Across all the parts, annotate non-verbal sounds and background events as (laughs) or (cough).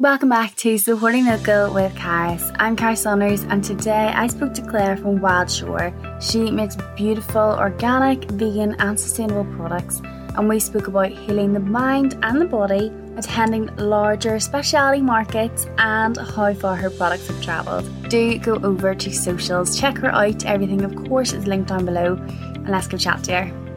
Welcome back to Supporting Local with Caris. I'm Cara Saunders, and today I spoke to Claire from Wild Shore. She makes beautiful, organic, vegan, and sustainable products, and we spoke about healing the mind and the body, attending larger specialty markets, and how far her products have travelled. Do go over to socials, check her out. Everything, of course, is linked down below, and let's go chat to her.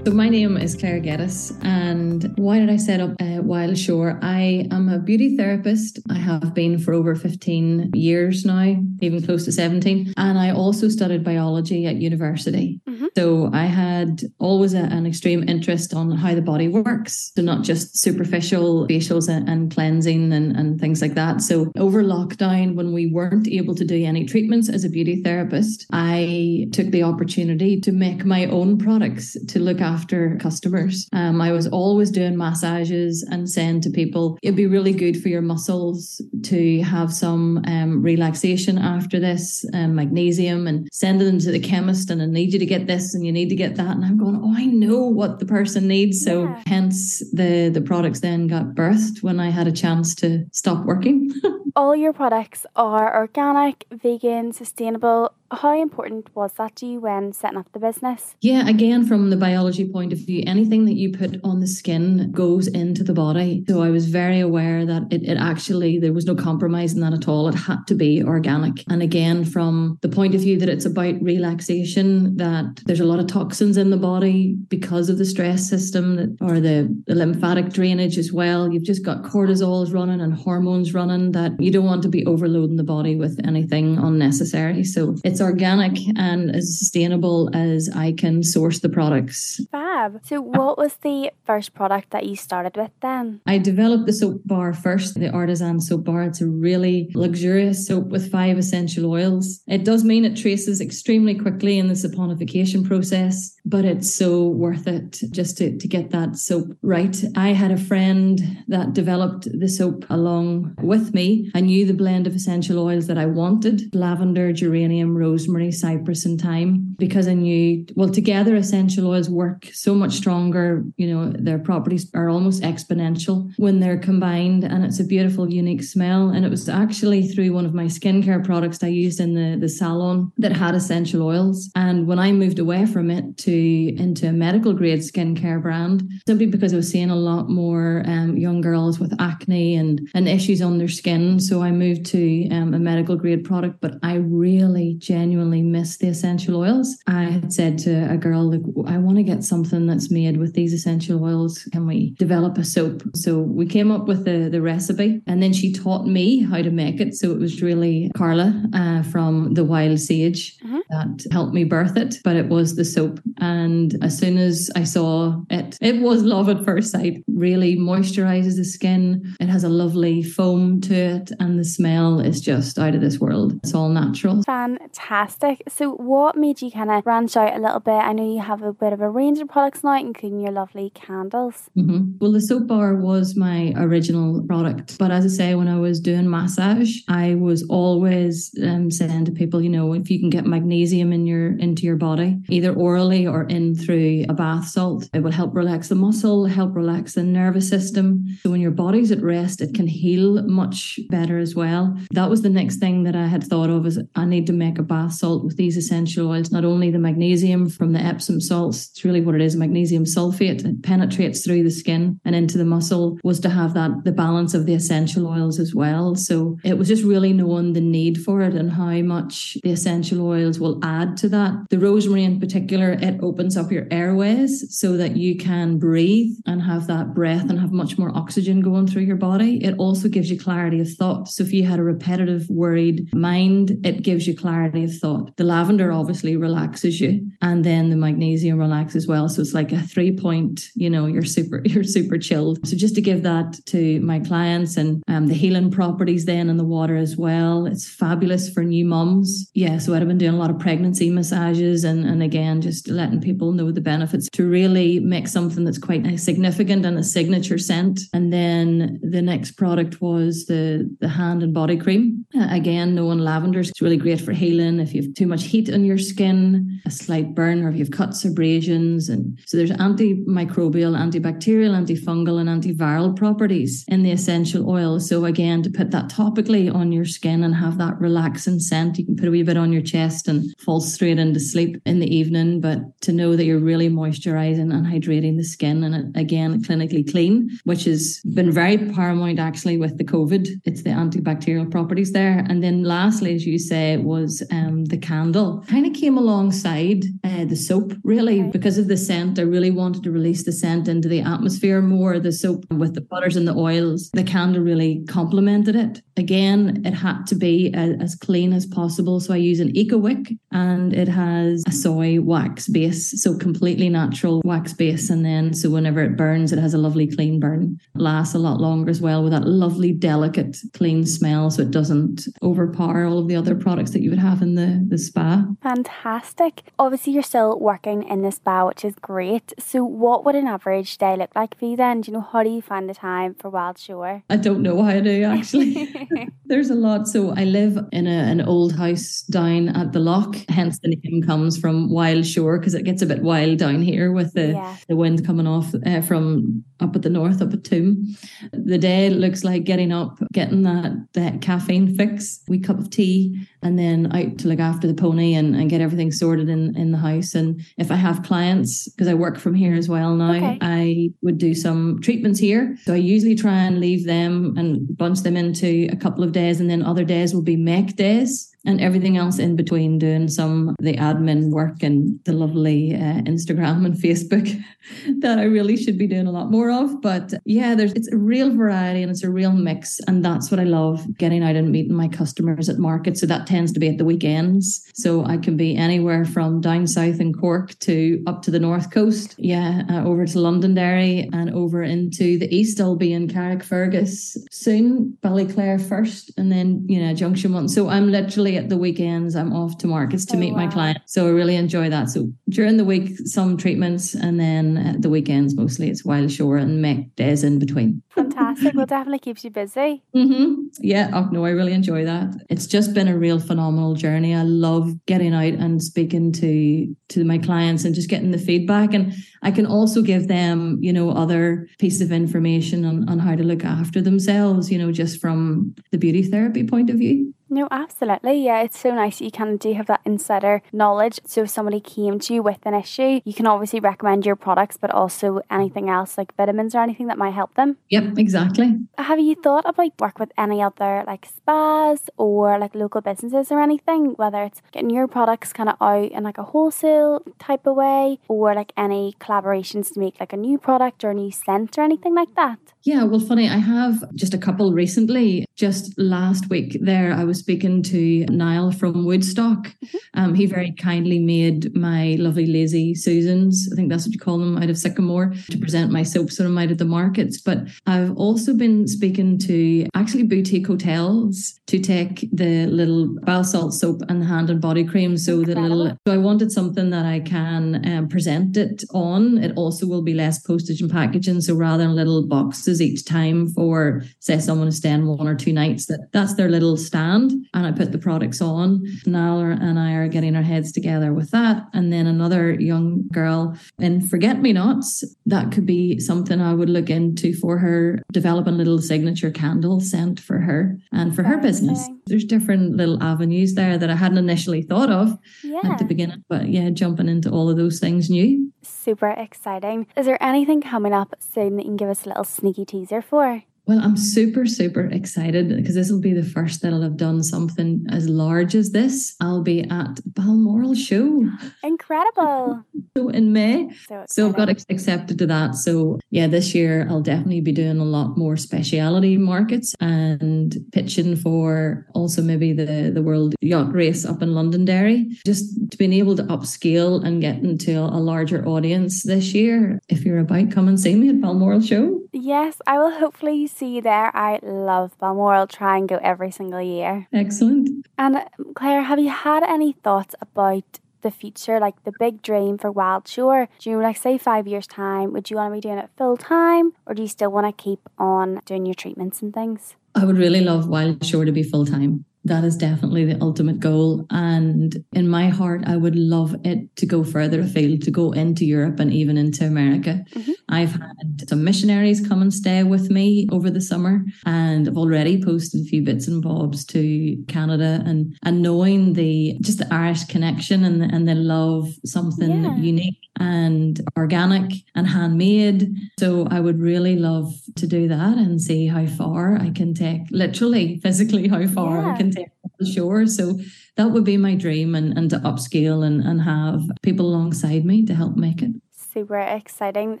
So my name is Claire Geddes, and why did I set up uh, Wild Shore? I am a beauty therapist. I have been for over 15 years now, even close to 17. And I also studied biology at university. Mm-hmm. So I had always a, an extreme interest on how the body works. So not just superficial facials and, and cleansing and, and things like that. So over lockdown, when we weren't able to do any treatments as a beauty therapist, I took the opportunity to make my own products to look after customers. Um, I was always doing massages and saying to people, it'd be really good for your muscles to have some um, relaxation after this, um, magnesium, and sending them to the chemist. And I need you to get this and you need to get that. And I'm going, oh, I know what the person needs. So yeah. hence the the products then got birthed when I had a chance to stop working. (laughs) All your products are organic, vegan, sustainable, how important was that to you when setting up the business? Yeah, again, from the biology point of view, anything that you put on the skin goes into the body. So I was very aware that it, it actually, there was no compromise in that at all. It had to be organic. And again, from the point of view that it's about relaxation, that there's a lot of toxins in the body because of the stress system or the, the lymphatic drainage as well. You've just got cortisols running and hormones running that you don't want to be overloading the body with anything unnecessary. So it's organic and as sustainable as I can source the products. Fab. So, what was the first product that you started with then? I developed the soap bar first, the artisan soap bar. It's a really luxurious soap with five essential oils. It does mean it traces extremely quickly in the saponification process, but it's so worth it just to, to get that soap right. I had a friend that developed the soap along with me. I knew the blend of essential oils that I wanted lavender, geranium, rosemary, cypress, and thyme because I knew, well, together essential oils work so much stronger. You know, their properties are almost exponential when they're combined, and it's a beautiful, unique smell. And it was actually through one of my skincare products I used in the, the salon that had essential oils. And when I moved away from it to into a medical grade skincare brand, simply because I was seeing a lot more um, young girls with acne and, and issues on their skin. So I moved to um, a medical grade product, but I really genuinely genuinely miss the essential oils. I had said to a girl, like, I want to get something that's made with these essential oils. Can we develop a soap? So we came up with the, the recipe and then she taught me how to make it. So it was really Carla uh, from the Wild Sage mm-hmm. that helped me birth it, but it was the soap. And as soon as I saw it, it was love at first sight. Really moisturizes the skin. It has a lovely foam to it, and the smell is just out of this world. It's all natural. Fantastic fantastic. So, what made you kind of branch out a little bit? I know you have a bit of a range of products now, including your lovely candles. Mm-hmm. Well, the soap bar was my original product. But as I say, when I was doing massage, I was always um, saying to people, you know, if you can get magnesium in your into your body, either orally or in through a bath salt, it will help relax the muscle, help relax the nervous system. So when your body's at rest, it can heal much better as well. That was the next thing that I had thought of is I need to make a bath salt with these essential oils, not only the magnesium from the Epsom salts, it's really what it is magnesium sulfate. It penetrates through the skin and into the muscle, was to have that the balance of the essential oils as well. So it was just really knowing the need for it and how much the essential oils will add to that. The rosemary in particular, it opens up your airways so that you can breathe and have that breath and have much more oxygen going through your body. It also gives you clarity of thought. So if you had a repetitive, worried mind, it gives you clarity of thought. The lavender obviously relaxes you, and then the magnesium relaxes well. So it's like a three point. You know, you're super (laughs) you're super chilled. So just to give that to my clients and um, the healing properties then in the water as well. It's fabulous for new moms. Yeah, so I've been doing a lot of pregnancy massages and, and again, just letting people know the benefits to really make something that's quite significant and a signature scent. And then the next product was the, the hand and body cream. Uh, again, knowing lavender is really great for healing if you have too much heat on your skin, a slight burn, or if you have cuts, abrasions. And so there's antimicrobial, antibacterial, antifungal, and antiviral properties in the essential oil. So again, to put that topically on your skin and have that relaxing scent, you can put a wee bit on your chest and fall straight into sleep in the evening. But to know that you're really moisturizing and hydrating the skin and again, clinically clean, which has been very paramount actually with the COVID. It's the antibacterial properties there. And then lastly, as you say, was um, the candle. Kind of came alongside uh, the soap, really, okay. because of the scent. I really wanted to release the scent into the atmosphere more. The soap with the butters and the oils, the candle really complemented it. Again, it had to be a, as clean as possible. So I use an Eco Wick and it has a soy wax base. So completely natural wax base. And then so whenever it burns, it has a lovely clean burn. Lasts a lot longer as well with that lovely, delicate, clean smell. So it doesn't overpower all of the other products that you would have in the, the spa. Fantastic. Obviously, you're still working in the spa, which is great. So, what would an average day look like for you then? Do you know how do you find the time for Wild Shore? I don't know how I do actually. (laughs) (laughs) There's a lot. So, I live in a, an old house down at the lock, hence the name comes from Wild Shore because it gets a bit wild down here with the, yeah. the wind coming off uh, from up at the north, up at Tuam. The day looks like getting up, getting that, that caffeine fix, we cup of tea, and then out to look after the pony and, and get everything sorted in, in the house. And if I have clients, because I work from here as well now, okay. I would do some treatments here. So I usually try and leave them and bunch them into a couple of days, and then other days will be make days and everything else in between doing some the admin work and the lovely uh, Instagram and (laughs) Facebook (laughs) that I really should be doing a lot more of. But yeah there's it's a real variety and it's a real mix. And that's what I love getting out and meeting my customers at market. So that tends to be at the weekends. So I can be anywhere from down south in Cork to up to the north coast. Yeah uh, over to Londonderry and over into the east. I'll be in Carrickfergus soon Ballyclare first and then you know Junction 1 so I'm literally at the weekends, I'm off to markets to oh, meet wow. my clients. So I really enjoy that. So during the week, some treatments, and then the weekends, mostly it's Wild Shore and make days in between. Fantastic. well, (laughs) definitely keeps you busy. Mm-hmm. Yeah. Oh, no, I really enjoy that. It's just been a real phenomenal journey. I love getting out and speaking to to my clients and just getting the feedback. And I can also give them, you know, other pieces of information on, on how to look after themselves, you know, just from the beauty therapy point of view. No, absolutely. Yeah, it's so nice that you kind of do have that insider knowledge. So if somebody came to you with an issue, you can obviously recommend your products, but also anything else like vitamins or anything that might help them. Yep, exactly. Have you thought about work with any other like spas or like local businesses or anything? Whether it's getting your products kind of out in like a wholesale type of way or like any collaborations to make like a new product or a new scent or anything like that? Yeah, well, funny, I have just a couple recently. Just last week, there, I was speaking to Niall from Woodstock. Mm-hmm. Um, he very kindly made my lovely lazy Susans, I think that's what you call them, out of sycamore to present my soaps when I'm out of the markets. But I've also been speaking to actually boutique hotels to take the little bath salt soap and hand and body cream. So the little, so I wanted something that I can um, present it on. It also will be less postage and packaging. So rather than little boxes each time for, say, someone is staying one or two nights. That that's their little stand, and I put the products on. Nala and I are getting our heads together with that, and then another young girl in Forget Me Nots. That could be something I would look into for her, developing a little signature candle scent for her and for her business. There's different little avenues there that I hadn't initially thought of yeah. at the beginning, but yeah, jumping into all of those things new super exciting. Is there anything coming up soon that you can give us a little sneaky teaser for? Well, I'm super, super excited because this will be the first that I'll have done something as large as this. I'll be at Balmoral Show. Incredible. (laughs) so in May. So, so I've got accepted to that. So yeah, this year I'll definitely be doing a lot more speciality markets and pitching for also maybe the, the World Yacht Race up in Londonderry. Just to being able to upscale and get into a larger audience this year. If you're about, come and see me at Balmoral Show. Yes, I will hopefully see you there. I love Balmoral. Try and go every single year. Excellent. And uh, Claire, have you had any thoughts about the future, like the big dream for Wild Shore? Do you like say five years time? Would you want to be doing it full time, or do you still want to keep on doing your treatments and things? I would really love Wild Shore to be full time that is definitely the ultimate goal. And in my heart, I would love it to go further afield, to go into Europe and even into America. Mm-hmm. I've had some missionaries come and stay with me over the summer, and I've already posted a few bits and bobs to Canada and and knowing the just the Irish connection and and they love something yeah. unique and organic and handmade. So I would really love to do that and see how far I can take, literally, (laughs) physically, how far yeah. I can take the shore. So that would be my dream and, and to upscale and, and have people alongside me to help make it super exciting.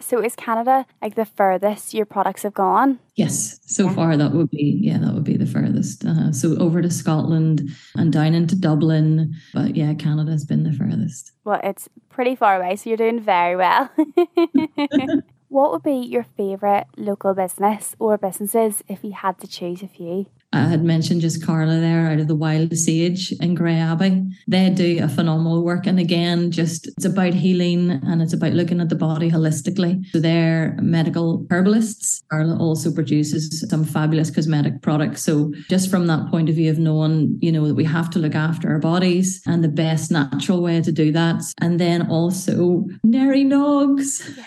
So is Canada like the furthest your products have gone? Yes, so yeah. far that would be yeah that would be the furthest. Uh, so over to Scotland and down into Dublin, but yeah, Canada has been the furthest. Well, it's pretty far away, so you're doing very well. (laughs) what would be your favorite local business or businesses if you had to choose a few? I had mm-hmm. mentioned just Carla there out of the Wild Sage in Grey Abbey. They do a phenomenal work. And again, just it's about healing and it's about looking at the body holistically. So they're medical herbalists. Carla also produces some fabulous cosmetic products. So just from that point of view of knowing, you know, that we have to look after our bodies and the best natural way to do that. And then also Neary Nogs. Yes.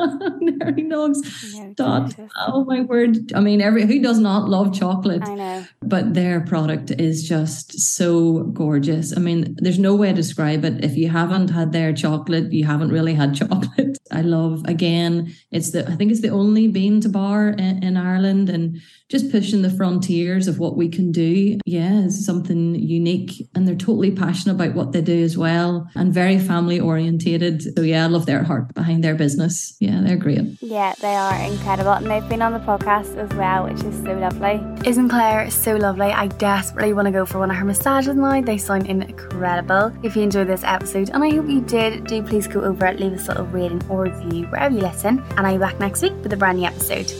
Nogs. Dot. Oh my word. I mean, every who does not love chocolate? I know. But their product is just so gorgeous. I mean, there's no way to describe it. If you haven't had their chocolate, you haven't really had (laughs) chocolate. I love again, it's the I think it's the only bean to bar in, in Ireland and just pushing the frontiers of what we can do. Yeah, is something unique. And they're totally passionate about what they do as well and very family orientated. So yeah, I love their heart behind their business. Yeah, they're great. Yeah, they are incredible. And they've been on the podcast as well, which is so lovely. Isn't Claire so lovely? I desperately want to go for one of her massages now. They sound incredible. If you enjoyed this episode, and I hope you did, do please go over leave us a little rating or review wherever you listen. And I'll be back next week with a brand new episode.